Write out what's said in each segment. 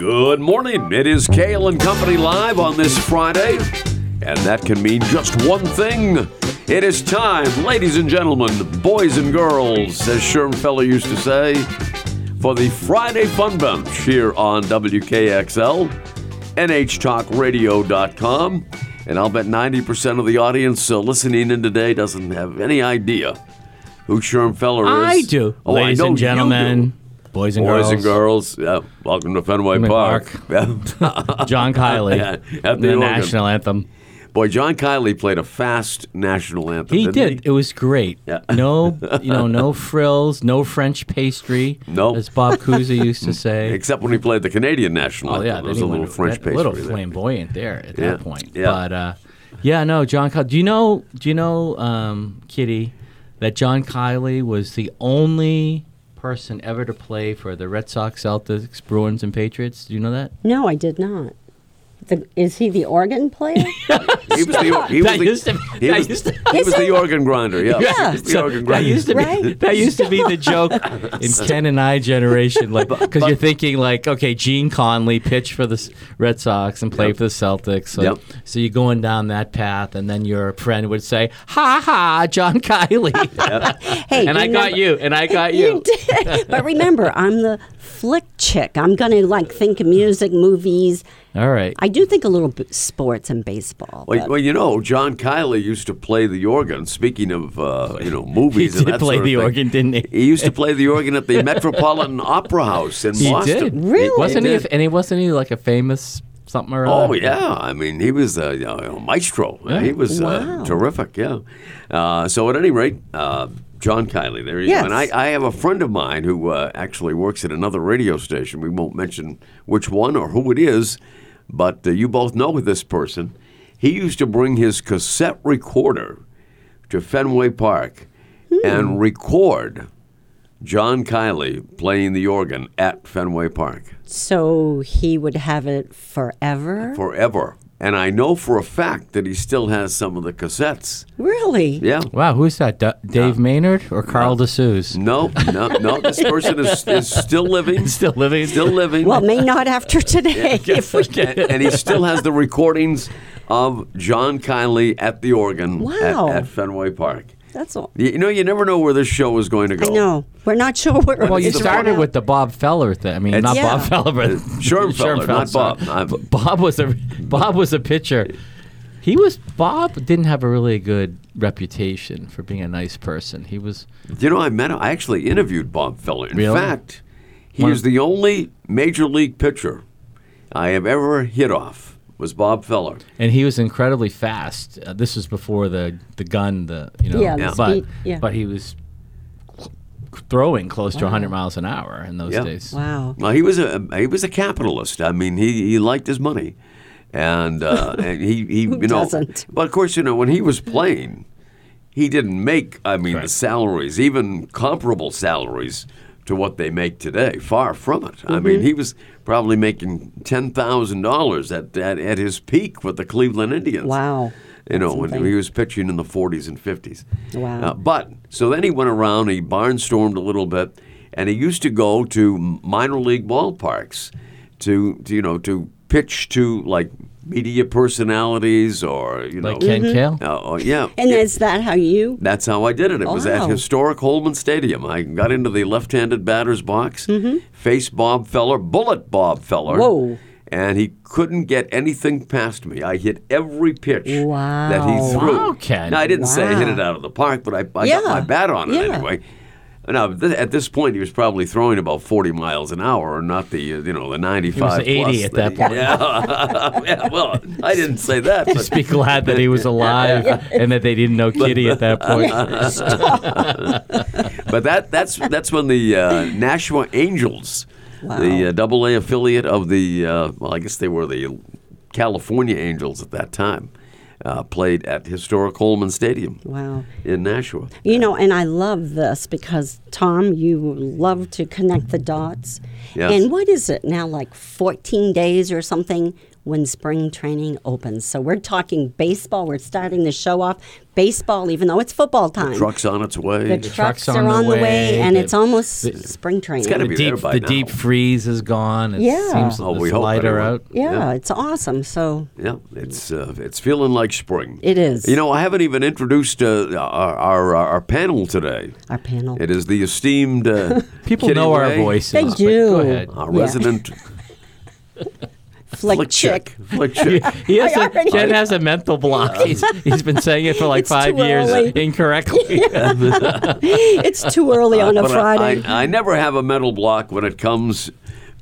Good morning. It is Kale and Company live on this Friday, and that can mean just one thing. It is time, ladies and gentlemen, boys and girls, as Sherm Feller used to say, for the Friday Fun Bunch here on WKXL, NHTalkRadio.com. And I'll bet 90% of the audience uh, listening in today doesn't have any idea who Sherm Feller is. I do. Oh, I Ladies know and gentlemen. Boys and Boys girls. and girls, yeah, welcome to Fenway Fenway Park. Yeah. John Kiley. Yeah, at the the organ. national anthem. Boy, John Kiley played a fast national anthem. He did. It was great. Yeah. No, you know, no frills, no French pastry. Nope. As Bob Cousy used to say. Except when he played the Canadian national Oh anthem. yeah, there was a little French pastry. little there. flamboyant there at Yeah, that point. yeah. But uh, yeah, no, John. Kiley. Do you know? Do you know, um, Kitty, that John Kiley was the only person ever to play for the Red Sox, Celtics, Bruins, and Patriots? Do you know that? No, I did not. The, is he the organ player? He was the he was That the, used to- he was, used to- he was the organ grinder. Yeah, Yeah. He was the So organ that grinder. used to be Right? that used to be the joke in Ken and I generation, like because you're thinking like, okay, Gene Conley pitched for the Red Sox and played Yep. for the Celtics, so, Yep. so you're going down that path, and then your friend would say, "Ha ha, John Kiley," hey, and I got you, and I got You you. did. but remember, I'm the flick chick. I'm gonna like think of music, movies. All right, I do think a little bit sports and baseball. Well, well, you know, John Kiley used to play the organ. Speaking of, uh, you know, movies, He and did that play sort of the thing. organ, didn't he? He used to play the organ at the Metropolitan Opera House in he Boston. did. Really? Wasn't he? did. And he wasn't he like a famous something or other. Oh yeah, I mean he was a, a maestro. He was uh, terrific. Yeah. Uh, so at any rate, uh, John Kiley, there you Yes. go. And I, I have a friend of mine who uh, actually works at another radio station. We won't mention which one or who it is, but uh, you both know this person. He used to bring his cassette recorder to Fenway Park and record John Kiley playing the organ at Fenway Park so he would have it forever. forever. And I know for a fact that he still has some of the cassettes. really? Yeah. Wow, who's that? D- Dave Maynard or Carl DeSuze? No, no, no. This person is, is still living. Still living. Still living. Well, may not after today. if we and, and he still has the recordings of John Kiley at the organ at- at, Fenway Park. That's all. You, you know, you never know where this show is going to go. I know. We're not sure where. Well, you It's the started going. with the Bob Feller thing. I mean, It's- not Yeah. Bob Feller, but Sherm Feller, not sorry. Bob. I'm- B- Bob was a Bob was a pitcher. He was Bob didn't have a really good reputation for being a nice person. He was You know, I met him. I actually interviewed Bob Feller. In Really? fact, he One- is the only major league pitcher I have ever hit off. Was Bob Feller? and he was incredibly fast. Uh, this was before the the gun, the you know, Yeah, the but speed, yeah. but he was throwing close to 100 miles an hour in those Yeah. days. Wow. Well, he was a he was a capitalist. I mean, he, he liked his money, and, uh, and he, he you know. doesn't? But of course, you know when he was playing, he didn't make. I mean, the salaries, even comparable salaries to what they make today. Far from it. I Mm-hmm. mean, he was probably making ten thousand dollars at, at at his peak with the Cleveland Indians. Wow. You know, when he was pitching in the 40s and 50s. Wow. Uh, but so then he went around, he barnstormed a little bit, and he used to go to minor league ballparks to, to you know to pitch to like media personalities or you know Like Ken Kale. uh, oh, yeah. And yeah. is that how you? That's how I did it. It was at historic Holman Stadium. I got into the left-handed batter's box, face Bob Feller, bullet Bob Feller. Mm-hmm. Whoa. And he couldn't get anything past me. I hit every pitch that he threw. Wow, Ken. Now, I didn't say I hit it out of the park, but I, I Yeah. got my bat on it Yeah. anyway. Now, th- at this point, he was probably throwing about 40 miles an hour, or not the uh, you know the 95. He was 80 plus at that he- point. Yeah. yeah, well, I didn't say that. But Just be glad that he was alive and that they didn't know Kitty at that point. But that that's that's when the uh, Nashua Angels, the uh, Double A affiliate of the uh, well, I guess they were the California Angels at that time, uh, played at historic Holman Stadium Wow. in Nashua. You know, and I love this because Tom, you love to connect the dots. Yes. And what is it now, like 14 days or something when spring training opens. So we're talking baseball. We're starting the show off baseball, even though it's football time. Truck's on its way. the trucks, are on the way, and the- it's almost spring training. gotta the be deep there by the now. deep freeze is gone. It Yeah. seems Oh, it's we hope lighter anyway. out. yeah, Yeah. it's awesome. So Yeah, it's uh, it's feeling like spring. It is. You know, I haven't even introduced uh, our, our our panel today. our panel. It is the esteemed uh, People Kitty know our voices. They do. Go ahead. our Yeah. resident Flick, flick chick. chick. Flick chick. He has I a, already- Ken has a mental block. He's, he's been saying it for like It's five years early. incorrectly. it's too early on a But I- Friday. I, I never have a mental block when it comes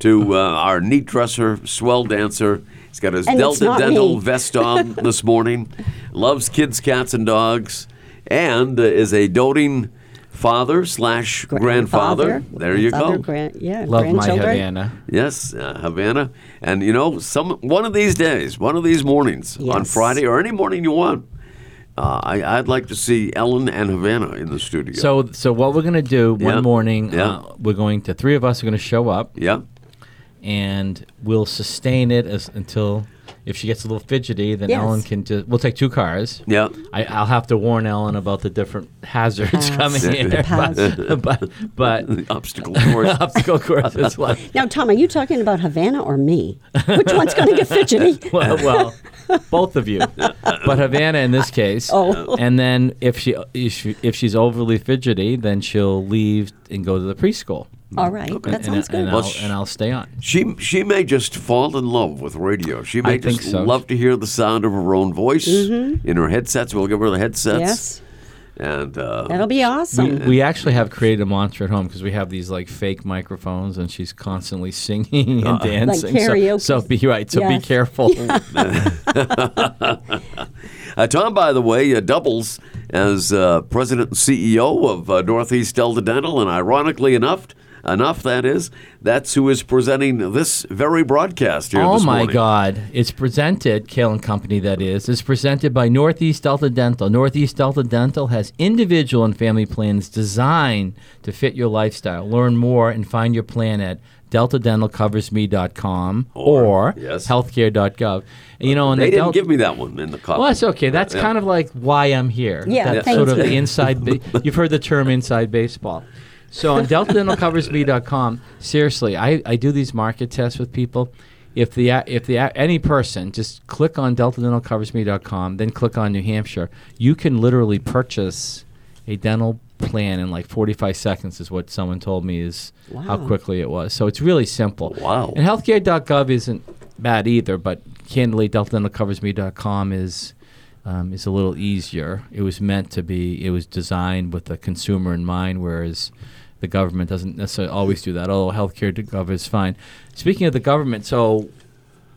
to uh, our neat dresser, swell dancer. He's got his And Delta Dental me. vest on this morning. Loves kids, cats, and dogs, and uh, is a doting father slash grandfather. There you go. Grand, yeah, Love my. Havana. Yes, uh, Havana, and you know, some one of these days, one of these mornings, on Friday or any morning you want, uh, I, I'd like to see Ellen and Havana in the studio. So, so what we're gonna do Yeah. one morning? Yeah. Uh, we're going to three of us are gonna show up, yeah, and we'll sustain it as until if she gets a little fidgety, then Yes. Ellen can just. We'll take two cars. yeah. I, I'll have to warn Ellen about the different hazards Paths. coming The here, but, but, but The obstacle course. obstacle courses like Now, Tom, are you talking about Havana or me? Which one's going to get fidgety? well, well, both of you, but Havana in this case. Oh. And then if she if, she, if she's overly fidgety, then she'll leave and go to the preschool. All right, And, that and, sounds good. and, Well, I'll, and I'll stay on. She she may just fall in love with radio. She may I just so. love to hear the sound of her own voice in her headsets. We'll give her the headsets. yes, And uh, that'll be awesome. we actually have created a monster at home because we have these like fake microphones and she's constantly singing and dancing. So- karaoke. So, be right. So be Yes. careful. uh, Tom, by the way, uh, doubles as uh, president and CEO of uh, Northeast Delta Dental, and ironically enough, enough that is, that's who is presenting this very broadcast here Oh this my morning. God! It's presented, Kale and Company. That is, it's presented by Northeast Delta Dental. Northeast Delta Dental has individual and family plans designed to fit your lifestyle. Learn more and find your plan at deltadentalcoversme.com Or, or, yes. healthcare.gov. And, you know, and They the didn't Del- give me that one in the copy. well, that's okay. That's Yeah. kind of like why I'm here. Yeah, That's thank sort of the inside. Ba- you've heard the term inside baseball. So on deltadentalcoversme.com, seriously, I, I do these market tests with people. If the if the any person just click on deltadentalcoversme.com, then click on New Hampshire, you can literally purchase a dental plan in like 45 seconds is what someone told me is how quickly it was. So it's really simple. Wow. And healthcare.gov isn't bad either, but candidly, deltadentalcoversme.com is um, is a little easier. It was meant to be. It was designed with the consumer in mind, whereas the government doesn't necessarily always do that. Oh, healthcare.gov is fine. Speaking of the government, so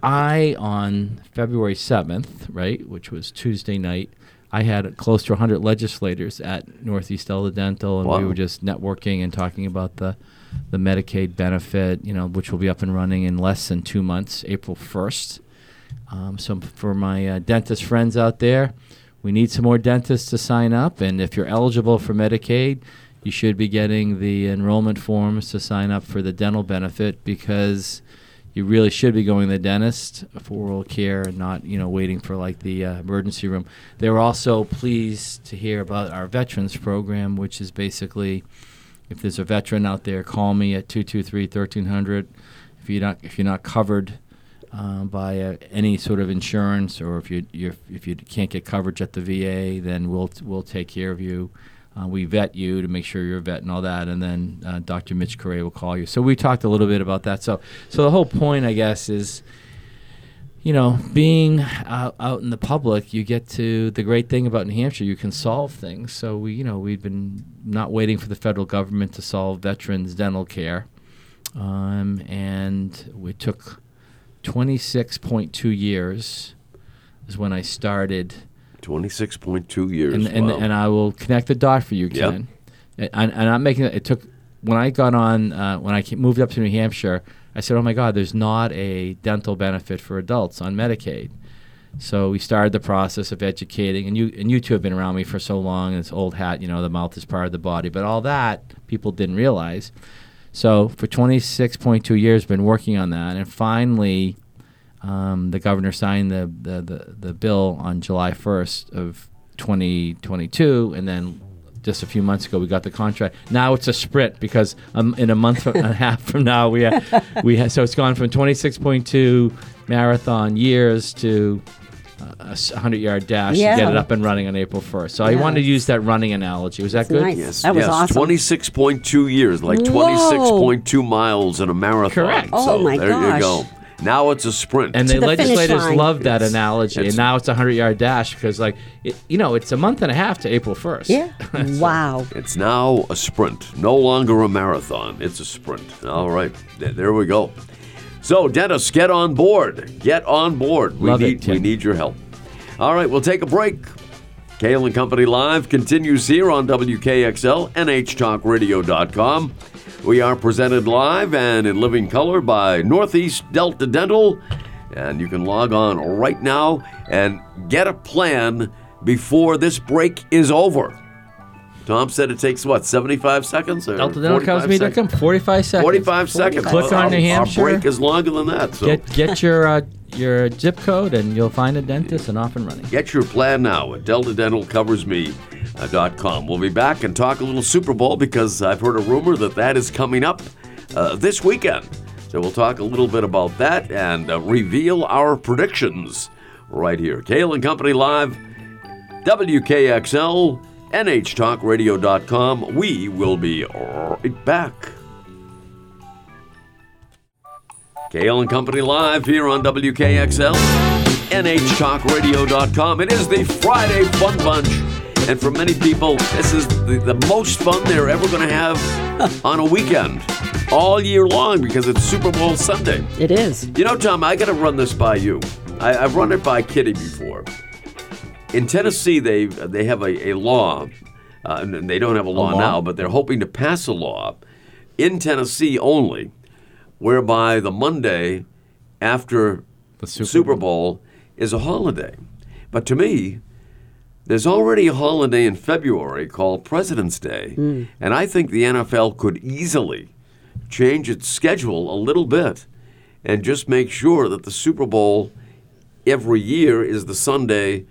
I on February seventh, right, which was Tuesday night. I had close to 100 legislators at Northeast Delta Dental, and we were just networking and talking about the the Medicaid benefit, you know, which will be up and running in less than two months, April 1st. Um, so for my uh, dentist friends out there, we need some more dentists to sign up, and if you're eligible for Medicaid, you should be getting the enrollment forms to sign up for the dental benefit because you really should be going to the dentist for oral care and not, you know, waiting for like the uh, emergency room. They were also pleased to hear about our veterans program, which is basically if there's a veteran out there, call me at 223-1300. If you're not if you're not covered uh, by uh, any sort of insurance, or if you if you can't get coverage at the VA, then we'll we'll take care of you. Uh, we vet you to make sure you're a vet and all that, and then uh, Dr. Mitch Correa will call you. So we talked a little bit about that. So so the whole point, I guess, is you know, being out, out in the public, you get to the great thing about New Hampshire, you can solve things. So we, you know, we've been not waiting for the federal government to solve veterans' dental care, um, and we took 26.2 years is when I started, 26.2 years. and and, wow. and I will connect the dot for you, Yep. And, and I'm making it. Took when I got on uh, when I moved up to New Hampshire. I said, "Oh my God, there's not a dental benefit for adults on Medicaid." So we started the process of educating, and you and you two have been around me for so long. It's old hat, you know, the mouth is part of the body, but all that people didn't realize. So for 26.2 years, been working on that, and finally, um, the governor signed the, the, the, the bill on July 1st of 2022, and then just a few months ago we got the contract. Now it's a sprint because um, in a month and a half from now we ha- we ha- so it's gone from 26.2 marathon years to uh, a 100 yard dash Yeah. to get it up and running on April 1st. So I wanted to use that running analogy. Was that good? nice. Yes, That was yes, awesome. 26.2 years, like Whoa. 26.2 miles in a marathon. Correct. Oh, so my there you gosh. go. Now it's a sprint. And To the the legislators love that Yes. analogy, It's- and now it's a hundred yard dash because, like, it, you know, it's a month and a half to April first. Yeah. wow. It's now a sprint, no longer a marathon. It's a sprint. All right, Th- there we go. So, Dennis, get on board. Get on board. We Love it, need we need your help. All right, we'll take a break. Kale and Company Live continues here on WKXL, NHTalkRadio.com. We are presented live and in living color by Northeast Delta Dental. And you can log on right now and get a plan before this break is over. Tom said it takes what, 75 seconds? Or Delta Dental 45 comes me. seconds? come 45 seconds. 45 seconds. Click Well, on New Hampshire. Our break is longer than that. So Get get your uh, your zip code, and you'll find a dentist and off and running. Get your plan now at deltadentalcoversme.com. We'll be back and talk a little Super Bowl because I've heard a rumor that that is coming up uh, this weekend. So we'll talk a little bit about that and uh, reveal our predictions right here. Kale and Company Live, WKXL, NHTalkRadio.com. We will be right back. Kale and Company live here on WKXL, NHTalkRadio.com. It is the Friday Fun Bunch. And for many people, this is the, the most fun they're ever going to have on a weekend all year long because it's Super Bowl Sunday. It is. You know, Tom, I got to run this by you. I, I've run it by Kitty before. In Tennessee, they they have a, a law, uh, and they don't have a law, law? now, but they're hoping to pass a law in Tennessee only, whereby the Monday after The Super Super Bowl is a holiday. But to me, there's already a holiday in February called President's Day, hmm. and I think the NFL could easily change its schedule a little bit and just make sure that the Super Bowl every year is the Sunday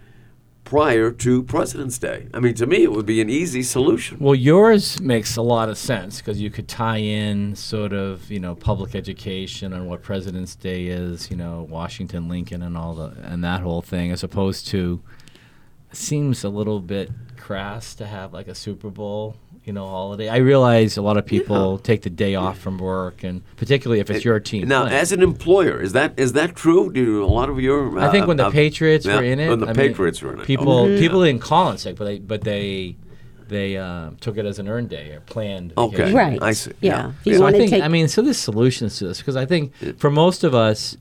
prior to President's Day. I mean, to me, it would be an easy solution. Well, yours makes a lot of sense because you could tie in sort of you know public education on what President's Day is, you know Washington, Lincoln, and all the and that whole thing, as opposed to it seems a little bit crass to have like a Super Bowl. You know, holiday. I realize a lot of people take the day off from work, and particularly if it's your team. Now, playing. as an employer, is that is that true? Do a lot of your I think when the uh, uh, Patriots yeah, were in it, when the I mean, Patriots were in it, people okay. people didn't call in sick, but they but they they uh, took it as an earned day or planned. Okay. vacation. Right. I see. Yeah. Yeah. You So I want to think take I mean, so there's solutions to this because I think for most of us,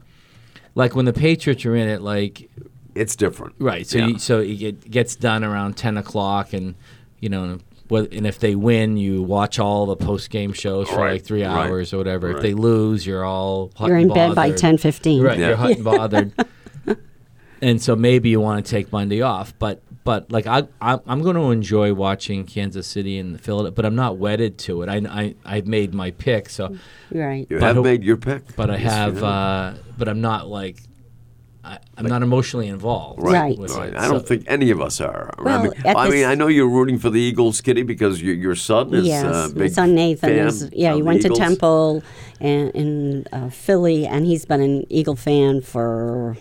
like when the Patriots are in it, like It's different. right, so Yeah. you, so it gets done around ten o'clock, and you know. And if they win, you watch all the post game shows for Right, like three right, hours or whatever. right. If they lose, you're all hot you're and in bed by bothered. ten fifteen. Right, Yeah. you're hot and bothered. and so maybe you want to take Monday off, but but like I, I I'm going to enjoy watching Kansas City and Philadelphia, but I'm not wedded to it. I I I've made my pick, so Right. You have made your pick. but I Yes, you have uh, but I'm not like I, I'm not emotionally involved. Right. with Right. I don't So- think any of us are. I Well, mean, at I, mean I know you're rooting for the Eagles, Kitty, because your, your son is yes, uh, my son Nathan fan is. Yeah, he of the went to Temple and in uh, Philly, and he's been an Eagle fan for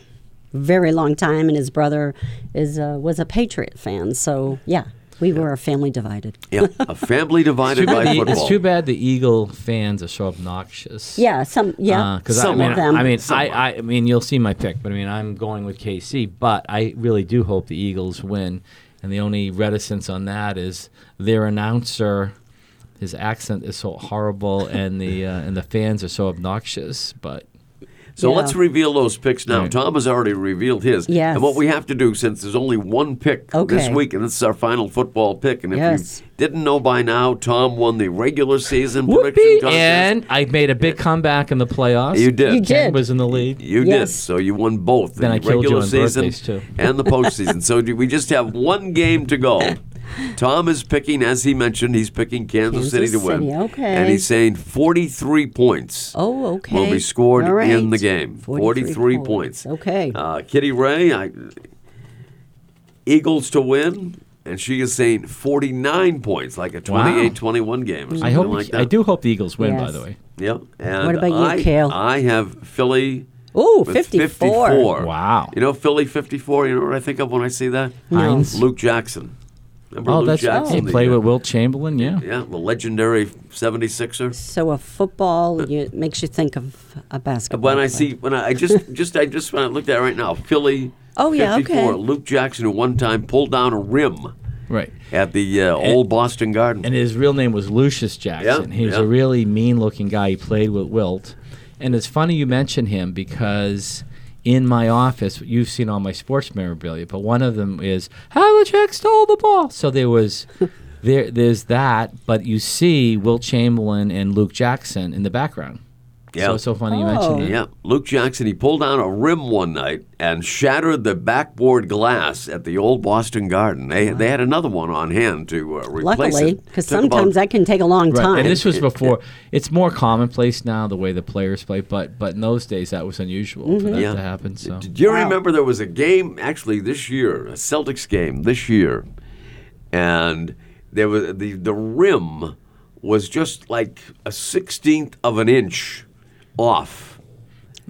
a very long time. And his brother is uh, was a Patriot fan. So yeah, we were a family divided. Yeah, a family divided by bad the- football. it's too bad the Eagle fans are so obnoxious. Yeah, some yeah, because some Uh, I mean, of them. I mean, Somewhat. I, I, I mean, you'll see my pick, but I mean, I'm going with KC. But I really do hope the Eagles win, and the only reticence on that is their announcer. His accent is so horrible, and the uh, and the fans are so obnoxious. But So Yeah. let's reveal those picks now. Right. Tom has already revealed his. Yes. And what we have to do, since there's only one pick this week, and this is our final football pick, and if Yes. you didn't know by now, Tom won the regular season prediction contest. and I made a big comeback in the playoffs. You did. You Ken did. was in the lead. You did. So you won both Then the I killed you regular on season birthdays, too. and the postseason. so we just have one game to go. Tom is picking, as he mentioned, he's picking Kansas, Kansas City to win. City, okay. And he's saying 43 points Oh, okay. will be scored All right. in the game. 43, points. Okay. Uh, Kitty Ray, I, Eagles to win, and she is saying 49 points, like a 28 21 game. Or something I hope. like that. I do hope the Eagles win. By the way. Yep. And What about you, I, Cale? I have Philly. Ooh, with 54. 54. Wow. You know, Philly 54, you know what I think of when I see that? Heinz. Luke Jackson. Remember Oh, Luke that's Jackson? he the, played with Wilt Chamberlain. Yeah. Yeah, the legendary 76er. So a football you, makes you think of a basketball. When I player. see, when I, I just, just, I just when I looked at it right now, Philly. Oh, yeah, 54. okay. Luke Jackson, who one time pulled down a rim Right. at the uh, old Boston Garden. And his real name was Lucius Jackson. Yeah, he was yeah. a really mean-looking guy. He played with Wilt, and it's funny you mention him because in my office, you've seen all my sports memorabilia, but one of them is Havlicek stole the ball. So there was. There, there's that, but you see Wilt Chamberlain and Luke Jackson in the background. Yeah. So it's so funny you Oh. mentioned that. Yeah, Luke Jackson, he pulled down a rim one night and shattered the backboard glass at the old Boston Garden. They, they had another one on hand to uh, replace Luckily, it. because Took about- sometimes that can take a long Right. time. And this was before. It's more commonplace now the way the players play, but but in those days that was unusual for that Yeah. to happen. So Did you Wow. remember there was a game actually this year, a Celtics game this year, and there was the the rim was just like a sixteenth of an inch off.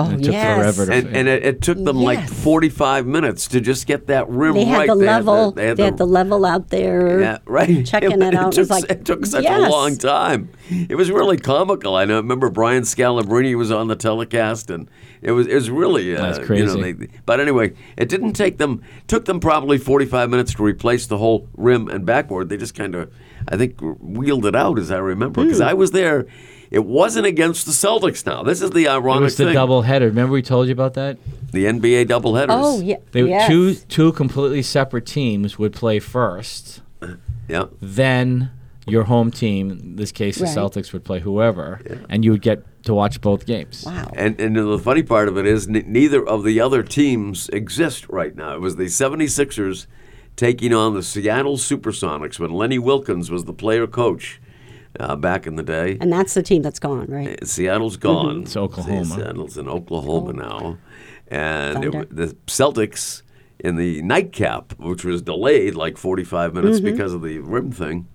oh, it took yes. forever to- And, and it, it took them like 45 minutes to just get that rim They had right. the level. They had they had the level out there. Yeah, right. Checking it out. It It was took, like it took such yes. a long time. It was really comical. I know. remember Brian Scalabrine was on the telecast, and it was it was really uh, That's You crazy. know, they, but anyway, it didn't take them. Took them probably forty five minutes to replace the whole rim and backboard. They just kind of, I think, wheeled it out as I remember because Hmm. I was there. It wasn't against the Celtics. Now this is the ironic it ironic was the thing. double header. Remember we told you about that? the NBA doubleheaders. Oh yeah. They yes. two two completely separate teams would play first, uh-huh. yeah. then your home team, in this case the Right. Celtics, would play whoever, and you would get to watch both games. Wow. And, and the funny part of it is, n- neither of the other teams exist right now. It was the 76ers taking on the Seattle Supersonics when Lenny Wilkens was the player coach uh, back in the day. And that's the team that's gone, right? Seattle's gone. It's Oklahoma. Seattle's in Oklahoma now. And it, the Celtics in the nightcap, which was delayed like 45 minutes Mm-hmm. because of the rim thing,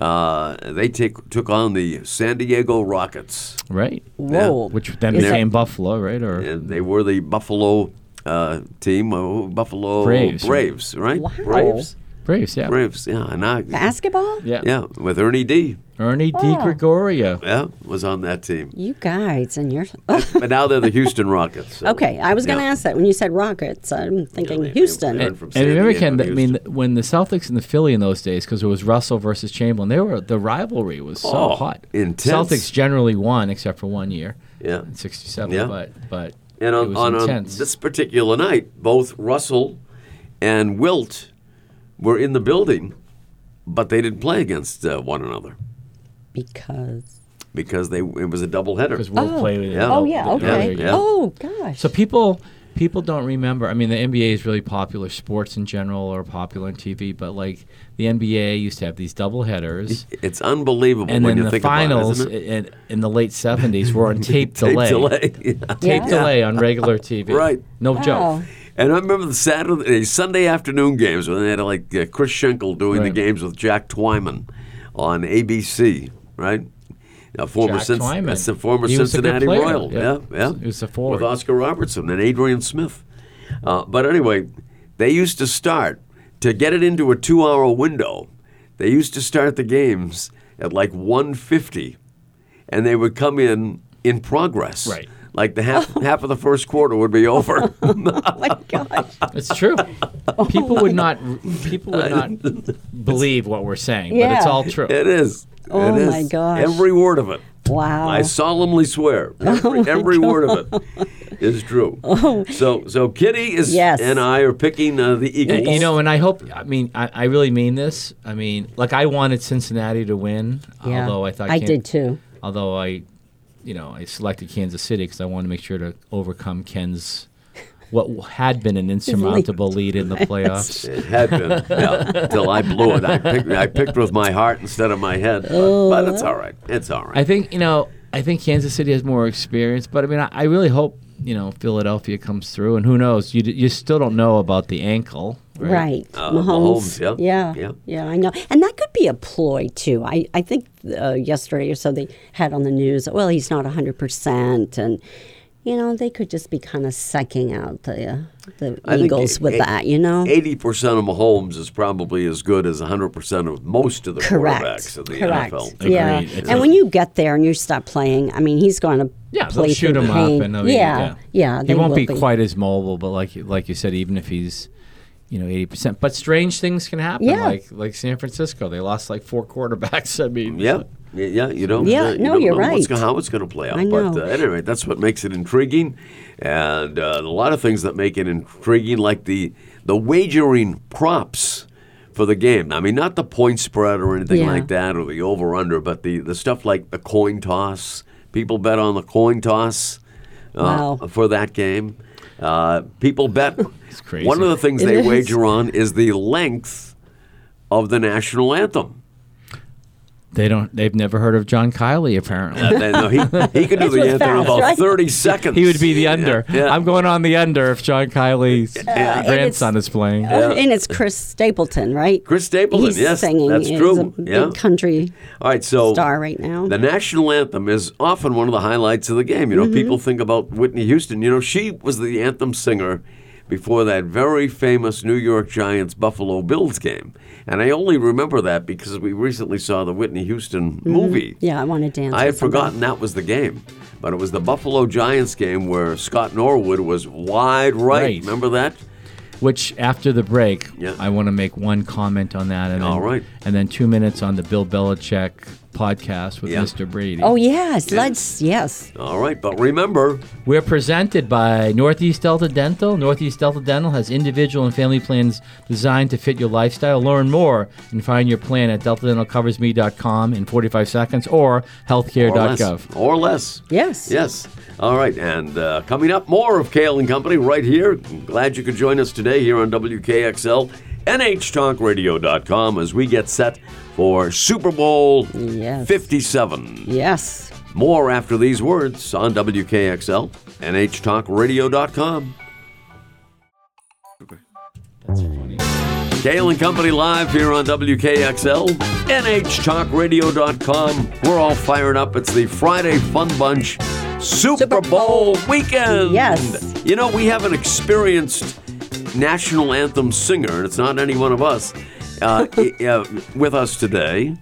uh, they take, took on the San Diego Rockets. Right. Whoa. Which then Is that- became Buffalo, right? Or And they were the Buffalo uh, team, uh, Buffalo Braves. Braves, right? Wow. Braves, Braves, yeah. Braves. Yeah, and I, Basketball? Yeah. yeah, with Ernie D. Ernie Oh. Di Gregorio. Yeah, was on that team. You guys and your. but now they're the Houston Rockets. so- okay, I was going to Yeah. ask that when you said Rockets. I'm thinking they- they Houston. learned from And remember, Ken, I mean, when the Celtics and the Philly in those days, because it was Russell versus Chamberlain, they were the rivalry was so Oh, hot. intense. Celtics generally won, except for one year Yeah. in '67. Yeah. But but And it on, was on, on intense. this particular night, both Russell and Wilt were in the building, but they didn't play against uh, one another because. because they it was a doubleheader. because we'll Oh. play with. Yeah. Oh, yeah, okay. earlier Yeah. Oh, gosh. So people people don't remember. I mean, the NBA is really popular. Sports in general are popular on TV, but like the NBA used to have these double headers. It's unbelievable And when then you the think finals about it, isn't it? in, in the late '70s were on tape Tape delay. delay. Yeah. Tape Yeah. delay on regular TV. Right. No Wow. joke. And I remember the Saturday, Sunday afternoon games when they had like uh, Chris Schenkel doing the games with Jack Twyman on ABC, right? A former, Jack that's a former He Cincinnati Royal. yeah. Yeah. He was a forward. With Oscar Robertson and Adrian Smith. Uh, but anyway, they used to start, to get it into a two hour window, they used to start the games at like 150, and they would come in in progress. Right. Like the half, half of the first quarter would be over. oh, my gosh. It's true. Oh People would not. People would not believe what we're saying, but it's all true. It is. Oh, It is. my gosh. Every word of it. Wow. I solemnly swear, every, every word of it is true. So, so Kitty is Oh. Yes. and I are picking uh, the Eagles. You know, and I hope. I mean, I, I really mean this. I mean, like I wanted Cincinnati to win, Yeah. although I thought I Kan- did too. Although I, you know, I selected Kansas City because I wanted to make sure to overcome Ken's what had been an insurmountable lead in the playoffs. It had been, yeah, till I blew it. I picked, I picked with my heart instead of my head, but, oh. but it's all right. It's all right. I think you know. I think Kansas City has more experience, but I mean, I, I really hope you know Philadelphia comes through, and who knows? You d- you still don't know about the ankle, right? Right. Uh, Mahomes. Mahomes, yeah. yeah. Yeah. I know. And that could be a ploy, too. I, I think uh, yesterday or so they had on the news, well, he's not 100%. And, you know, they could just be kind of sucking out the, uh, the I think Eagles with eight- that, you know? Eighty percent of Mahomes is probably as good as hundred percent of most of the Correct. quarterbacks of the Correct. NFL. Yeah. Agreed. It's And a- when you get there and you stop playing, I mean, he's going to Yeah, play they'll shoot him pain. up, and they'll be- yeah, yeah. he won't will be, quite as mobile, but like like you said, even if he's you know eighty percent, but strange things can happen. Yeah. Like like San Francisco, they lost like four quarterbacks. I mean, Yeah, yeah, yeah, you don't. Yeah, uh, you no, don't you're know what's right. go- how it's going to play out. I But know. uh, anyway, that's what makes it intriguing, and uh, a lot of things that make it intriguing, like the the wagering props for the game. I mean, not the point spread or anything Yeah. like that, or the over under, but the the stuff like the coin toss. People bet on the coin toss uh, Wow. for that game. Uh, people bet. It's crazy. One of the things It they is. wager on is the length of the national anthem. They don't. They've never heard of John Kiley. Apparently, Uh, then, no, he, he could do the was anthem in about right? 30 seconds. he would be the under. Yeah. I'm going on the under if John Kiley's and grandson it's- is playing. Uh, and it's Chris Stapleton, right? Chris Stapleton, He's yes, singing. that's He's true. a big Yeah. country All right, so star right now. the national anthem is often one of the highlights of the game. You know, Mm-hmm. people think about Whitney Houston. You know, she was the anthem singer before that very famous New York Giants Buffalo Bills game. And I only remember that because we recently saw the Whitney Houston movie. Mm-hmm. Yeah, I want to dance. I had with forgotten that was the game, but it was the Buffalo Giants game where Scott Norwood was wide right. Right. Remember that? Which after the break, Yeah. I want to make one comment on that, and All then, right. and then two minutes on the Bill Belichick podcast with Yeah. Mr. Brady. Oh yes, let's yes. All right, but remember, We're presented by Northeast Delta Dental. Northeast Delta Dental has individual and family plans designed to fit your lifestyle. Learn more and find your plan at deltadentalcoversme.com in 45 seconds or or less, healthcare.gov. or less. Yes. Yes. All right, and uh, coming up, more of Kale and Company right here. Glad you could join us today here on WKXL, NHTalkRadio.com as we get set for Super Bowl Yes. 57. Yes. More after these words on WKXL, NHTalkRadio.com. Kale and Company live here on WKXL, NHTalkRadio.com. We're all fired up. It's the Friday Fun Bunch Super, Super Bowl Bowl. weekend. Yes. You know, we have an experienced national anthem singer, and it's not any one of us, uh, uh, with us today.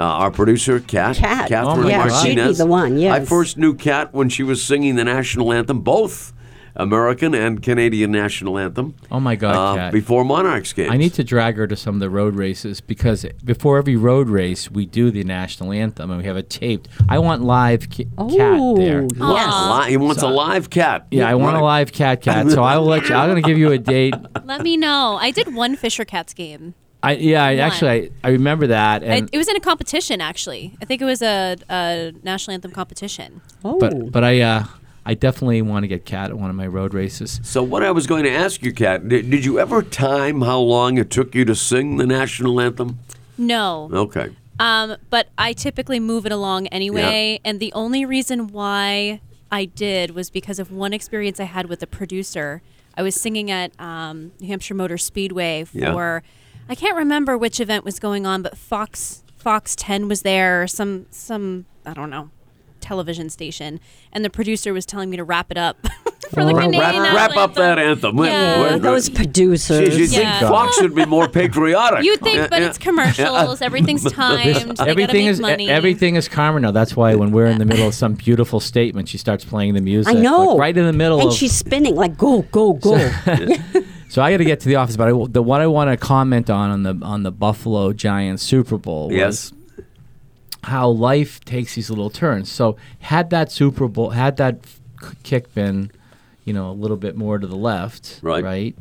Uh, our producer, Kat, Kat. Catherine Oh Yeah, God. she'd be Martinez. the one, yes. I first knew Kat when she was singing the national anthem, both American and Canadian national anthem. Oh my God, uh, Kat. Before Monarchs games. I need to drag her to some of the road races because before every road race, we do the national anthem and we have it taped. I want live ki- cat there. Oh, He wants yes. li- he wants a live cat. Yeah, I want a live cat cat. So I will let you. I'm going to give you a date. Let me know. I did one Fisher Cats game. I yeah, I, actually I, I remember that I, and it was in a competition, actually. I think it was a, a national anthem competition. Oh. but but I uh I definitely want to get cat at one of my road races. So what I was going to ask you, Cat, did, did you ever time how long it took you to sing the national anthem? No. Okay. Um, but I typically move it along anyway. yeah. And the only reason why I did was because of one experience I had with a producer. I was singing at um, New Hampshire Motor Speedway Yeah. For, I can't remember which event was going on, but Fox Fox 10 was there, or some some I don't know television station, and the producer was telling me to wrap it up for the Wrap, Canadian wrap, national wrap up that anthem. anthem. When- Yeah. when- Those producers. You'd think Yeah. Fox should be more patriotic. You'd think, but it's commercials. Everything's timed. they everything make is money. everything is karma now. That's why when we're in the middle of some beautiful statement, she starts playing the music. I know. like, right in the middle And of. she's spinning like go, go, go. so I got to get to the office, but I, the what I want to comment on on the on the Buffalo Giants Super Bowl was Yes. how life takes these little turns. So had that Super Bowl, had that kick been, you know, a little bit more to the left, Right. right?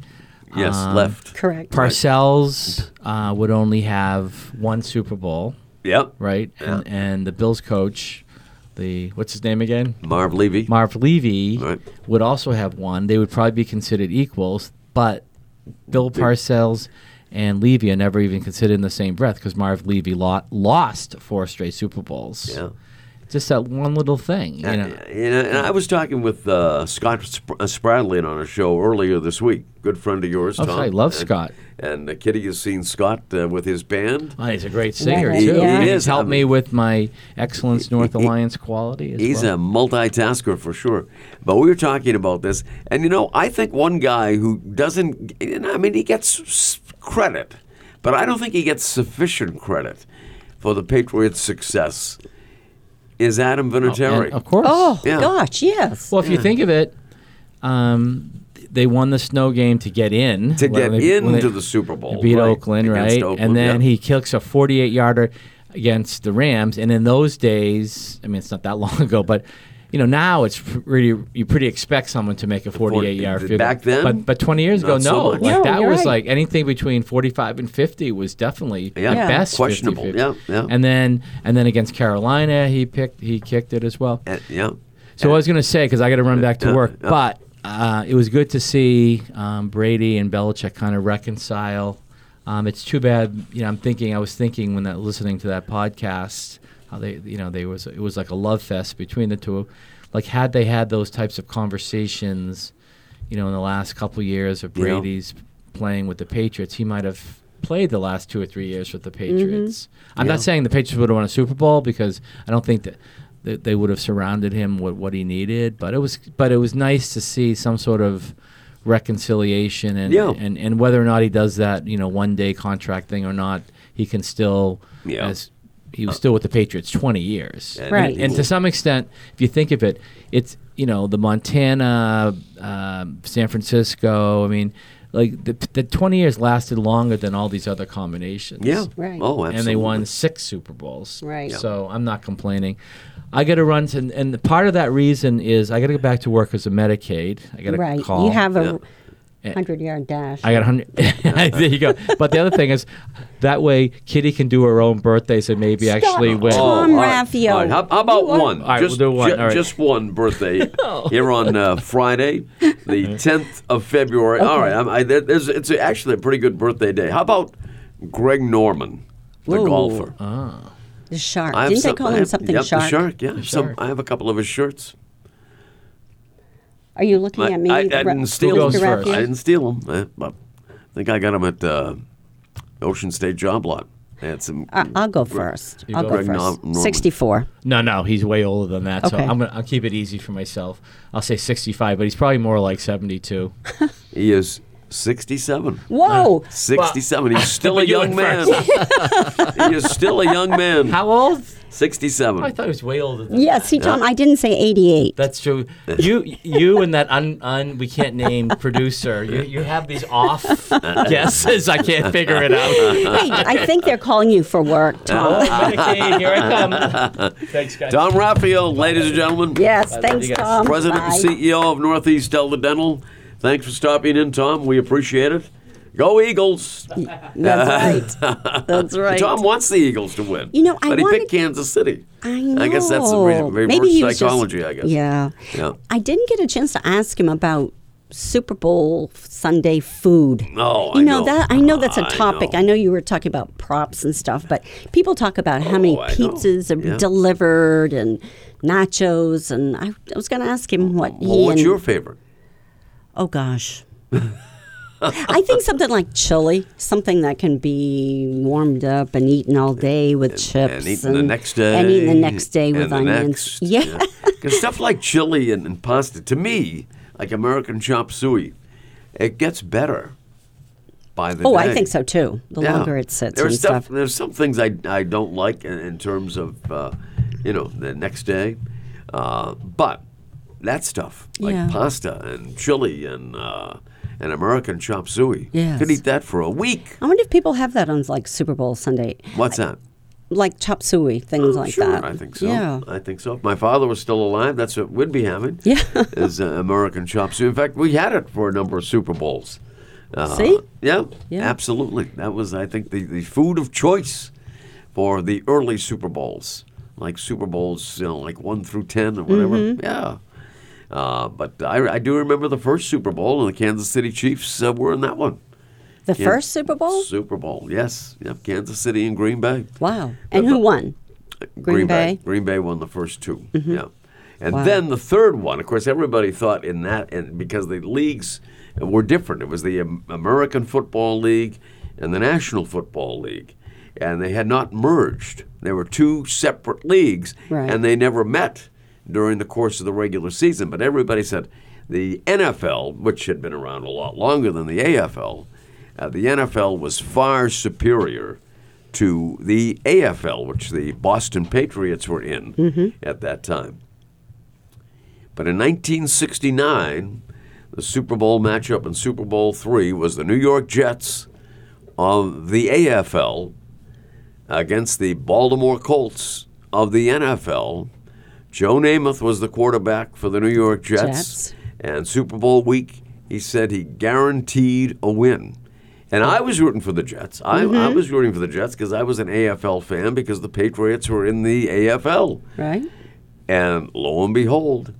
Yes, Um, left. Correct. Parcells uh, would only have one Super Bowl, Yep. right? Yeah. And, and the Bills coach the what's his name again? Marv Levy. Marv Levy Right. would also have one. They would probably be considered equals, but Bill Parcells and Levy are never even considered in the same breath because Marv Levy lo- lost four straight Super Bowls. yeah. Just that one little thing, you And, know. and, and I was talking with uh, Scott Sp- uh, Spradlin on a show earlier this week. Good friend of yours, Oh, Tom. I love And- Scott. And uh, Kitty has seen Scott uh, with his band. Oh, he's a great singer He- too. he And is. Helped I me with my Excellence North he- Alliance quality. As He's well. a multitasker for sure. But we were talking about this, and you know, I think one guy who doesn't, I mean, he gets credit, but I don't think he gets sufficient credit for the Patriots' success. Is Adam Vinatieri? And of course. Oh Yeah. gosh, yes. Well, if you think of it, um, they won the snow game to get in. to get they- into they the Super Bowl, beat right, Oakland, against right? Oakland, and then yeah. he kicks a 48 yarder against the Rams. And in those days, I mean, it's not that long ago, but you know, now it's pretty. You pretty expect someone to make a 48 yard field. back then, but but 20 years ago, not so no. much. Like No, that was right. like anything between 45 and 50 was definitely Yeah. at Yeah. best Questionable, 50-50. yeah, yeah. And then and then against Carolina, he picked he kicked it as well. And- yeah. So I was going to say because I got to run back to Yeah, work, yeah. but uh, it was good to see um, Brady and Belichick kind of reconcile. Um, it's too bad, you know. I'm thinking, I was thinking when that listening to that podcast, how they, you know, they was it was like a love fest between the two. Like had they had those types of conversations, you know, in the last couple years of Yeah. Brady's playing with the Patriots, he might have played the last two or three years with the Patriots. I'm Yeah. not saying the Patriots would have won a Super Bowl because I don't think that they, they would have surrounded him with what he needed. But it was but it was nice to see some sort of reconciliation and Yeah. and, and whether or not he does that you know one day contract thing or not, he can still Yeah. as he was still with the Patriots 20 years. And- Right. And to some extent, if you think of it, it's you know the Montana, um, San Francisco. I mean, like the, the 20 years lasted longer than all these other combinations. Yeah. Right. Oh, absolutely. And they won six Super Bowls. Right. Yeah. So I'm not complaining. I got to run to, and part of that reason is I got to go back to work as a Medicaid. I got to right. call. You have Yeah. a hundred yard dash. I got a hundred. there you go. But the other thing is, that way Kitty can do her own birthdays and maybe Stop. actually win. Tom all right, Raffio. all right. How, how about one? All right, just, we'll do one. ju- All right. just one birthday here on uh, Friday, the 10th of February. All right, I'm, I, there's, it's actually a pretty good birthday day. How about Greg Norman, the Ooh. golfer? the shark. I have Didn't some- they call I him something yep, shark? The shark, yeah. Some, shark. I have a couple of his shirts. Are you looking I, at me? I, I didn't steal them. I didn't steal them. I, I think I got them at uh, Ocean State Job Lot. They had some. I- I'll go first. You I'll go go Greg Nor- first. Norman. 64. No, no, he's way older than that. So Okay. I'm gonna I'll keep it easy for myself. I'll say 65, but he's probably more like 72. He is 67. Whoa! 67. He's still a young man. he is still a young man. How old? 67. I thought he was way older than yes, see, Tom, I didn't say 88. That's true. You you and that un, un we can't name producer. You you have these off guesses. I can't figure it out. hey, I think they're calling you for work, Oh, Tom. Medicaid, here I come. Thanks, guys. Tom Raffio, ladies and gentlemen, yes, love thanks. Tom. President and CEO of Northeast Delta Dental. Thanks for stopping in, Tom. We appreciate it. Go Eagles. That's right. That's right. Tom wants the Eagles to win. You know, I but he wanted- picked Kansas City. I know. I guess that's the reverse Maybe he was just- psychology, I guess. Yeah. Yeah. I didn't get a chance to ask him about Super Bowl Sunday food. Oh, you I know, know. that I know that's a ah, topic. know. I know you were talking about props and stuff, but people talk about how many Oh, I know. pizzas are Yeah. delivered and nachos, and I, I was going to ask him what he Well, what's and your favorite? Oh gosh. I think something like chili, something that can be warmed up and eaten all day with chips, and eating the next day. and eating the next day with onions. next. Yeah. Because stuff like chili and, and pasta, to me, like American chop suey, it gets better by the Oh, day. I think so too. The Yeah. longer it sits There's and stuff, stuff. There's some things I, I don't like in, in terms of, uh, you know, the next day. Uh, but that stuff, like Yeah. pasta and chili and uh, and American chop suey, Yes. could eat that for a week. I wonder if people have that on like Super Bowl Sunday, What's that? like chop suey things Oh, like sure, that. I think so. Yeah. I think so. If my father was still alive, that's what we'd be having. Yeah. is uh, American chop suey. In fact, we had it for a number of Super Bowls. Uh, See? Yeah, Yeah. absolutely. That was, I think, the, the food of choice for the early Super Bowls. like Super Bowls, you know, like one through ten or whatever. Mm-hmm. Yeah. Uh, but I, I do remember the first Super Bowl, and the Kansas City Chiefs uh, were in that one. The Yeah. first Super Bowl? Super Bowl, yes. Yep, Kansas City and Green Bay. Wow. And who won? Green Bay? Mm-hmm. Green Bay won the first 2 Yeah. And Wow. then the third one, of course, everybody thought in that, and because the leagues were different. It was the American Football League and the National Football League, and they had not merged. They were two separate leagues, Right. and they never met during the course of the regular season. But everybody said the NFL, which had been around a lot longer than the AFL, uh, the NFL was far superior to the AFL, which the Boston Patriots were in at that time. But in 1969, the Super Bowl matchup in Super Bowl three was the New York Jets of the AFL against the Baltimore Colts of the NFL. Joe Namath was the quarterback for the New York Jets. Jets. And Super Bowl week, he said he guaranteed a win. And I was rooting for the Jets. I, I mm-hmm. was rooting for the Jets because I was an AFL fan because the Patriots were in the AFL. Right? And lo and behold,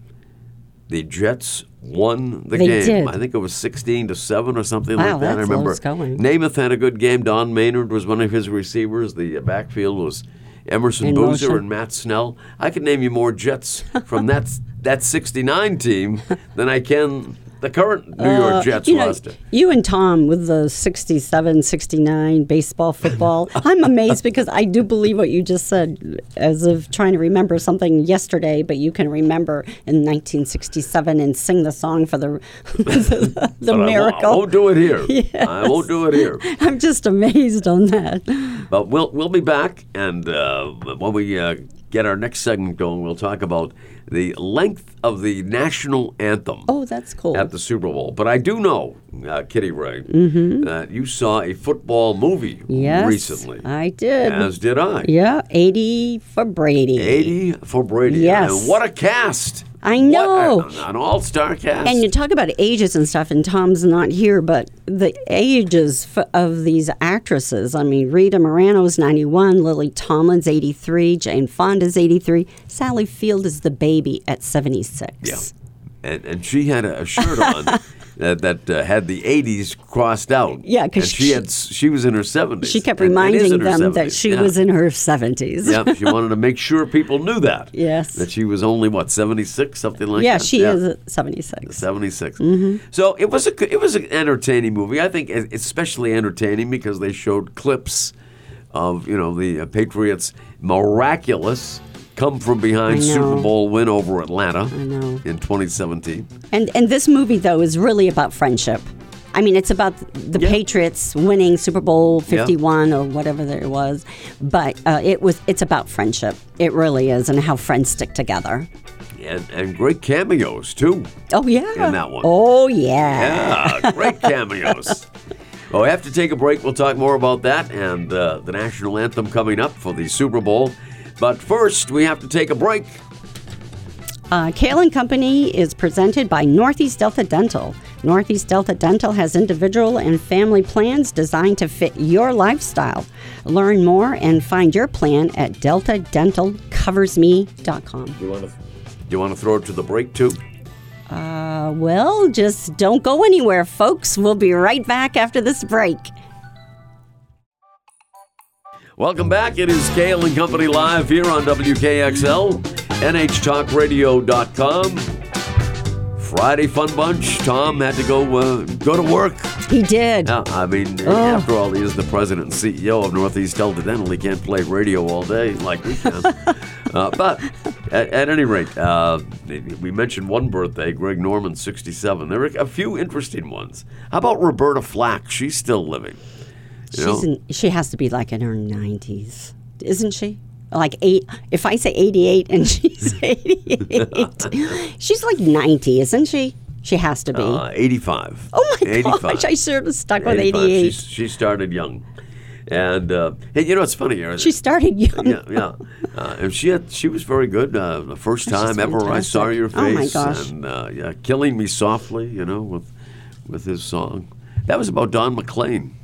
the Jets won the They game. did. I think it was 16 to 7 or something Wow, like that. I remember. Namath had a good game. Don Maynard was one of his receivers. The backfield was Emerson In Boozer motion. and Matt Snell. I could name you more Jets from that that 69 team than I can the current New York Uh, Jets you know, roster. You and Tom with the 67, 69 baseball, football. I'm amazed because I do believe what you just said, as of trying to remember something yesterday, but you can remember in 1967 and sing the song for the, the, But I won't- miracle. I won't do it here. I won't do it here. I'm just amazed on that. But we'll we'll be back, and uh, when we uh, get our next segment going, we'll talk about the length of the national anthem Oh, that's cool. at the Super Bowl. But I do know, uh, Kitty Ray, that you saw a football movie Mm-hmm. yes, recently, I did. as did I. yeah, 80 for Brady. 80 for Brady. Yes. And what a cast! I know. a- an all-star cast. And you talk about ages and stuff, and Tom's not here, but the ages f- of these actresses. I mean, Rita Moreno's 91, Lily Tomlin's 83, Jane Fonda's 83, Sally Field is the baby at 76. Yeah. And, and she had a shirt on that, that uh, had the 80s crossed out. Yeah, 'cause And she, she- had she was in her 70s. She kept reminding them that she Yeah. was in her 70s. yeah, she wanted to make sure people knew that. Yes. That she was only what 76, something like that? yeah, that. she is 76. 76. Mm-hmm. So it was a it was an entertaining movie. I think especially entertaining because they showed clips of you know the uh, Patriots miraculous come from behind Super Bowl win over Atlanta I know. in 2017. And and this movie though is really about friendship. I mean, it's about the Yeah. Patriots winning Super Bowl Yeah. 51 or whatever it was, but uh, it was it's about friendship. It really is, and how friends stick together. And, and great cameos too. Oh yeah, In that one. Oh yeah. Yeah, great cameos. Well, we have to take a break. We'll talk more about that and uh, the national anthem coming up for the Super Bowl. But first, we have to take a break. Uh, Cail and Company is presented by Northeast Delta Dental. Northeast Delta Dental has individual and family plans designed to fit your lifestyle. Learn more and find your plan at deltadentalcoversme.com. You want to? You want to throw it to the break too? Uh, well, just don't go anywhere, folks. We'll be right back after this break. Welcome back. It is Cail and Company live here on WKXL, NHTalkRadio.com. Friday fun bunch. Tom had to go uh, go to work. He did. Yeah, I mean, after all, he is the president and CEO of Northeast Delta Dental. He can't play radio all day like we can. uh, but at, at any rate, uh, we mentioned one birthday, Greg Norman, 67. There are a few interesting ones. How about Roberta Flack? She's still living. You? She's in, she has to be like in her 90s, isn't she? Like eight. If I say 88 and she's 88, she's like 90, isn't she? She has to be. Uh, 85. oh my 85. gosh, I should have stuck with 85. 88. She, she started young. And, uh, hey, you know, it's funny. She started young. yeah, yeah. Uh, and she had, she was very good. Uh, the first Oh, she's time ever I saw your face, Oh, my gosh. and uh, yeah, killing me softly, you know, with with his song. That was about Don McLean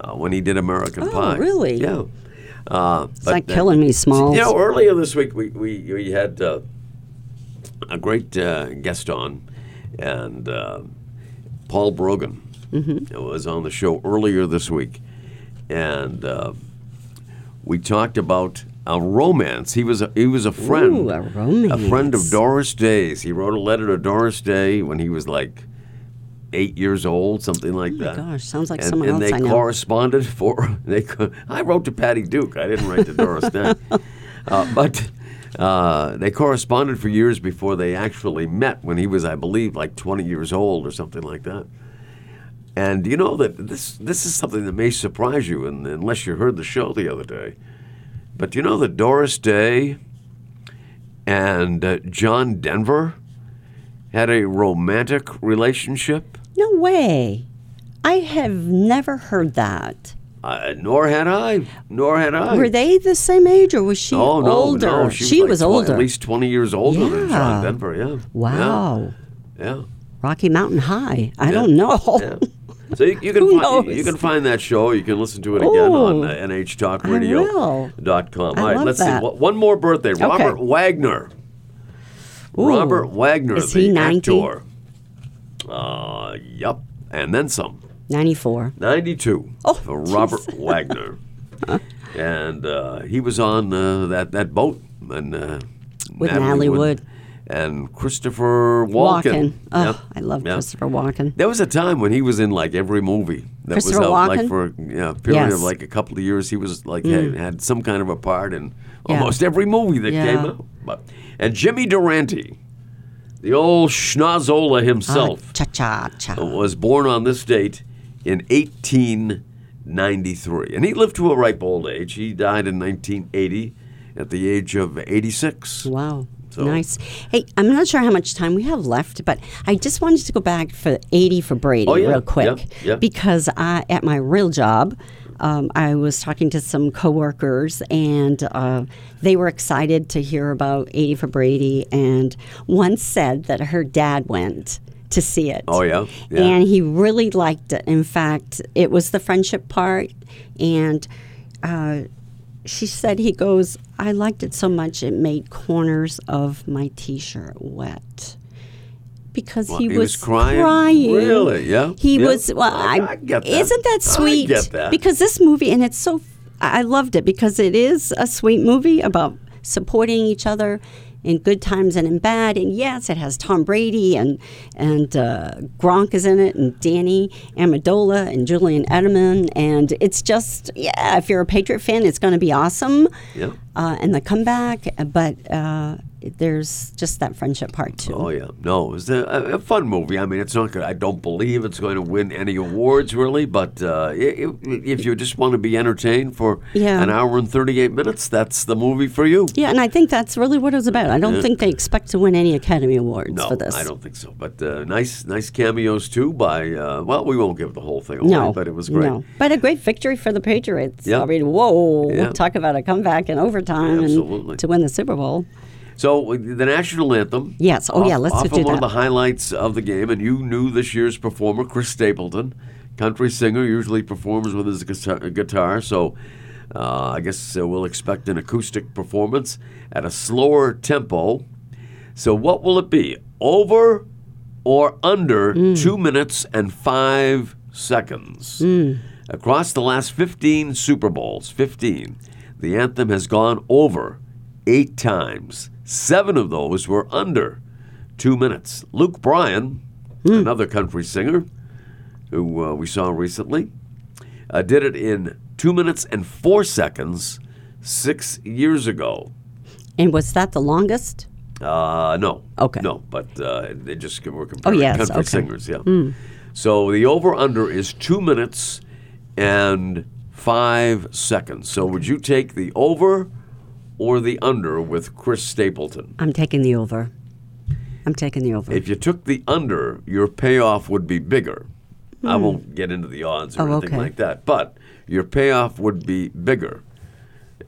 uh, when he did American Oh, Pie. really? Yeah. Uh, It's like killing me, Smalls. You know, earlier this week we we, we had uh, a great uh, guest on, and uh, Paul Brogan Mm-hmm. was on the show earlier this week, and uh, we talked about a romance. He was a, he was a friend, Ooh, a romance. friend of Doris Day's. He wrote a letter to Doris Day when he was like eight years old, something like that. Oh gosh, sounds like and, someone and else they I know. corresponded for they. co- I wrote to Patty Duke. I didn't write to Doris Day, uh, but uh, they corresponded for years before they actually met. When he was, I believe, like twenty years old or something like that. And you know that this this is something that may surprise you, and unless you heard the show the other day. But you know that Doris Day and uh, John Denver had a romantic relationship. No way. I have never heard that. Uh, nor had I. Nor had I. Were they the same age or was she Oh no, older? no, she, was, like tw- older. at least twenty years older than John Yeah. Denver. Yeah. wow. Yeah. yeah. Rocky Mountain High. I don't know. Yeah. So you, you can find, you, can find that show. You can listen to it again on Oh, uh, nhtalkradio.com. I All right, let's that. see. One- more birthday. Robert Wagner. Ooh. Robert Wagner, Is the he 90? actor. Uh, yup. And then some. 94. 92 Oh, for Robert Wagner. and uh, he was on uh, that, that boat. And, uh, With Natalie Wood. And Christopher Walken. Walken. Oh, Yep. I love Yep. Christopher Walken. There was a time when he was in like every movie that was out, like Walken? for yeah, a period of Yes. Mm. like a couple of years. He was like had, had some kind of a part in almost every movie that Yeah. came out. But and Jimmy Durante, the old schnozzola himself, Cha cha cha. was born on this date in 1893, and he lived to a ripe old age. He died in 1980 at the age of 86. Wow. So- Nice. Hey, I'm not sure how much time we have left, but I just wanted to go back for 80 for Brady Oh, yeah. real quick. Yeah, yeah. Because I, at my real job, um, I was talking to some coworkers and uh, they were excited to hear about 80 for Brady. And one said that her dad went to see it. Oh, yeah? Yeah. And he really liked it. In fact, it was the friendship part. And uh, she said he goes, I liked it so much it made corners of my t-shirt wet. Because Well, he, he was, was crying? Really? Yeah? He Yeah. was. Well, I- I, I get that. Isn't that I sweet? get that. Because this movie, and it's so, I loved it because it is a sweet movie about supporting each other in good times and in bad. And yes, it has Tom Brady and and uh, Gronk is in it, and Danny Amendola and Julian Edelman, and it's just yeah. If you're a Patriot fan, it's going to be awesome. Yeah. Uh, and the comeback, but uh, there's just that friendship part too. Oh yeah, no, it was a, a fun movie. I mean, it's not. Gonna, I don't believe it's going to win any awards really, but uh, i- i if you just want to be entertained for Yeah. an hour and thirty-eight minutes, that's the movie for you. Yeah, and I think that's really what it was about. I don't think they expect to win any Academy Awards No, for this. I don't think so. But uh, nice, nice cameos too. By uh, well, we won't give the whole thing away, No, but it was great. No, but a great victory for the Patriots. Yeah. I mean, whoa! Yeah. Talk about a comeback in overtime Absolutely. and to win the Super Bowl. So uh, the national anthem. Yes. Oh, yeah, off- let's off do one of the highlights of the game, and you knew this year's performer, Chris Stapleton, country singer, usually performs with his guitar. guitar so uh, I guess uh, we'll expect an acoustic performance at a slower tempo. So what will it be? Over or under Mm. two minutes and five seconds? Mm. Across the last 15 Super Bowls, 15, the anthem has gone over eight times. Seven of those were under two minutes. Luke Bryan, another country singer who uh, we saw recently, uh, did it in two minutes and four seconds six years ago. And was that the longest? Uh, no. Okay. No, but uh, they just were comparing yes, country okay. Hmm. singers, yeah. So the over under is two minutes and five seconds. So would you take the over or the under with Chris Stapleton? I'm taking the over. I'm taking the over. If you took the under, your payoff would be bigger. I won't get into the odds or Hmm. Oh, anything okay. like that, but your payoff would be bigger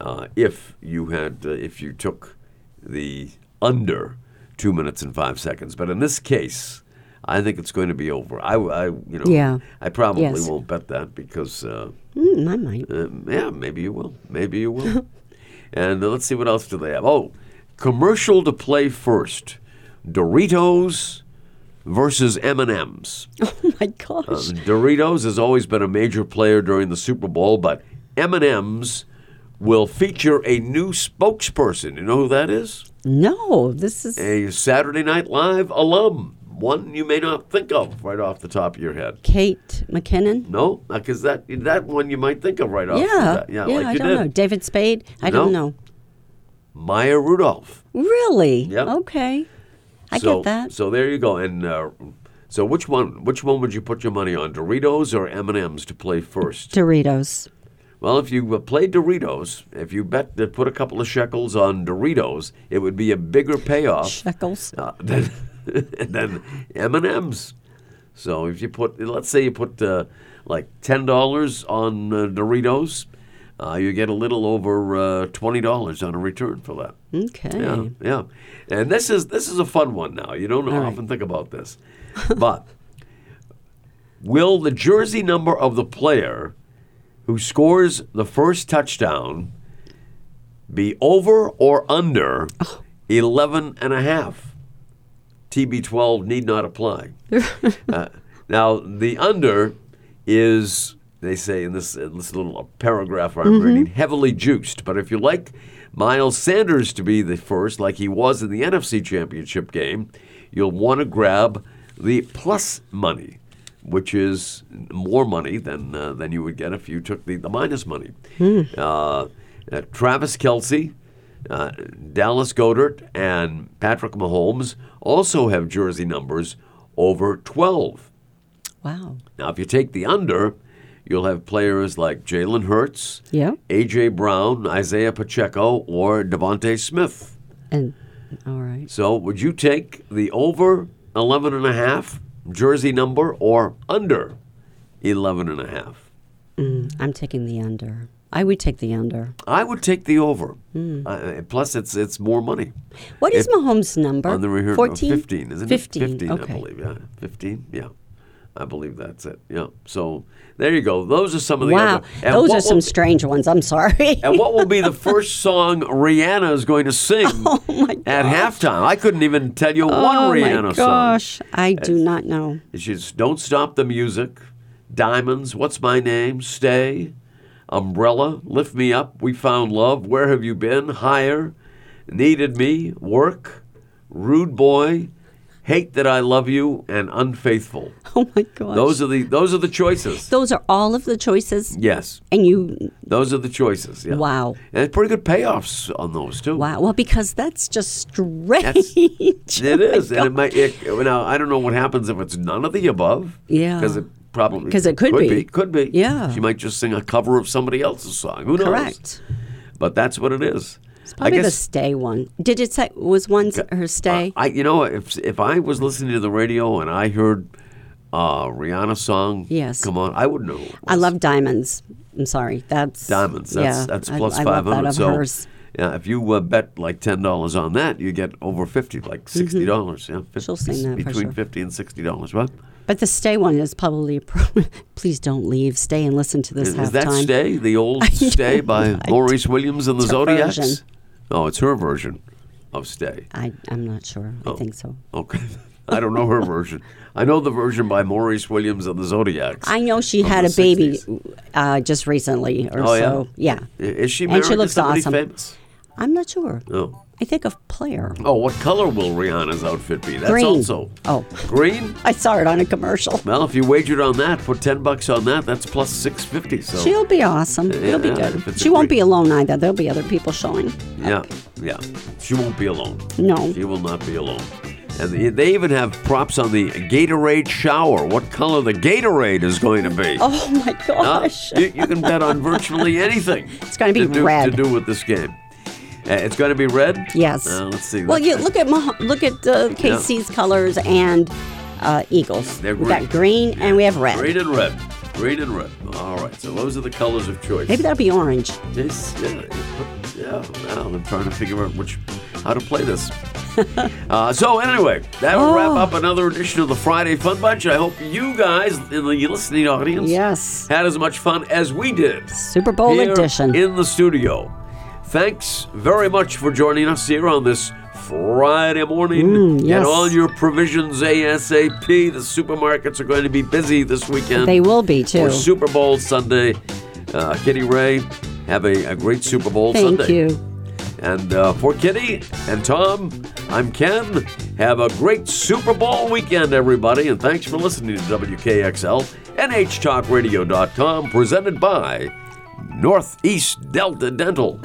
uh, if you had uh, if you took the under two minutes and five seconds. But in this case, I think it's going to be over. I, I you know, Yeah. I probably Yes. won't bet that because, uh, Mm, I might. uh, yeah, maybe you will. Maybe you will. and uh, let's see what else do they have. Oh, commercial to play first: Doritos versus M and M's. Oh my Uh, gosh. Doritos has always been a major player during the Super Bowl, but M&M's will feature a new spokesperson. You know who that is? no, this is A Saturday Night Live alum. One you may not think of right off the top of your head. Kate McKinnon. No, because that that one you might think of right off. the Yeah, yeah, yeah. like I don't did. know. David Spade. I don't know. Maya Rudolph. Really? Yep. Okay. I so, get that. So there you go. And uh, so which one? Which one would you put your money on? Doritos or M&M's to play first? Doritos. Well, if you uh, play Doritos, if you bet to put a couple of shekels on Doritos, it would be a bigger payoff Shekels. uh, than than M and M's. So if you put, let's say you put uh, like ten dollars on uh, Doritos, uh, you get a little over uh, twenty dollars on a return for that. Okay. Yeah, yeah. And this is this is a fun one now. You don't All right. often think about this. but will the jersey number of the player who scores the first touchdown be over or under 11 and a half? TB12 need not apply. Uh, now, the under is, they say in this, in this little paragraph I'm reading, heavily juiced. But if you like Miles Sanders to be the first, like he was in the NFC Championship game, you'll want to grab the plus money, which is more money than, uh, than you would get if you took the, the minus money. Uh, uh, Travis Kelce, uh, Dallas Goedert, and Patrick Mahomes also have jersey numbers over 12. Wow. Now, if you take the under, you'll have players like Jalen Hurts, Yeah. A.J. Brown, Isaiah Pacheco, or DeVonta Smith. And all right. So, would you take the over 11 and a half jersey number or under 11 and a half? Mm, I'm taking the under. I would take the under. I would take the over. Hmm. Uh, plus, it's it's more money. What is Mahomes' number? On the return, 14? 15, isn't 15, it? 15, okay. I believe. Yeah, 15. Yeah, I believe that's it. Yeah. So there you go. Those are some of the Wow. other. Those are some will- strange ones. I'm sorry. and what will be the first song Rihanna is going to sing oh at halftime? I couldn't even tell you one oh Rihanna my song. gosh. I do not know. It's just "Don't Stop the Music," "Diamonds," "What's My Name," "Stay," "Umbrella," "Lift Me Up," "We Found Love," "Where Have You Been," "Higher," "Needed Me," "Work," "Rude Boy," "Hate That I Love You," and "Unfaithful." Oh my gosh. Those are the those are the choices. Those are all of the choices. Yes, And you, those are the choices. Yeah. wow. And pretty good payoffs on those too. Wow. Well, because that's just strange. Oh it is, and it might. It, now I don't know what happens if it's none of the above. Yeah. because it probably 'Cause it could be. Could be. Yeah. she might just sing a cover of somebody else's song. Who knows? Correct. But that's what it is. It's Probably I the stay one. Did it say was one her stay? I, you know, if if I was listening to the radio and I heard uh, Rihanna song, Yes. come on, I would know. I love diamonds. I'm sorry. That's diamonds. That's yeah, that's I- plus I, five that So hers. yeah, if you uh, bet like ten dollars on that, you get over fifty, like sixty dollars. Yeah, 50, Mm-hmm. She'll sing that for between sure. fifty and sixty dollars. What? But the stay one is probably. Pro- Please don't leave. Stay and listen to this Is, is that Stay, the old Stay by Maurice Williams and the It's her Zodiacs? version. Oh, it's her version of Stay. I I'm not sure. Oh. I think so. Okay. I don't know her version. I know the version by Maurice Williams and the Zodiacs. I know she had the a baby uh, just recently or Oh, yeah? so. Yeah. I- Is she And she looks awesome. famous? I'm not sure. No. I think of player. Oh, what color will Rihanna's outfit be? That's Green. also Oh. green. I saw it on a commercial. Well, if you wagered on that, put ten bucks on that. That's plus six fifty. So She'll be awesome. It'll be good. She won't green- be alone either. There'll be other people showing. yeah, yeah, she won't be alone. No. She will not be alone. And they- even have props on the Gatorade shower. What color the Gatorade is going to be? Oh my gosh. you, you can bet on virtually anything. It's be to do, red. to do with this game. Uh, it's going to be red. Yes. Uh, let's see. Well, you look at Mah- look at uh, KC's colors and uh, Eagles. They're we got green. green and we have red. Green and red. Green and red. All right. So those are the colors of choice. Maybe that'll be orange. This, yeah, yeah. Now I'm trying to figure out which, how to play this. uh, so anyway, that'll wrap up another edition of the Friday Fun Bunch. I hope you guys in the listening audience Yes. had as much fun as we did. Super Bowl edition. in the studio. Thanks very much for joining us here on this Friday morning. Mm, Get all your provisions ASAP. The supermarkets are going to be busy this weekend. They will be too. For Super Bowl Sunday. Uh, Kitty Ray, have a, a great Super Bowl Thank Sunday. you. And uh, for Kitty and Tom, I'm Ken. Have a great Super Bowl weekend, everybody. And thanks for listening to WKXL, NHTalkRadio.com, presented by Northeast Delta Dental.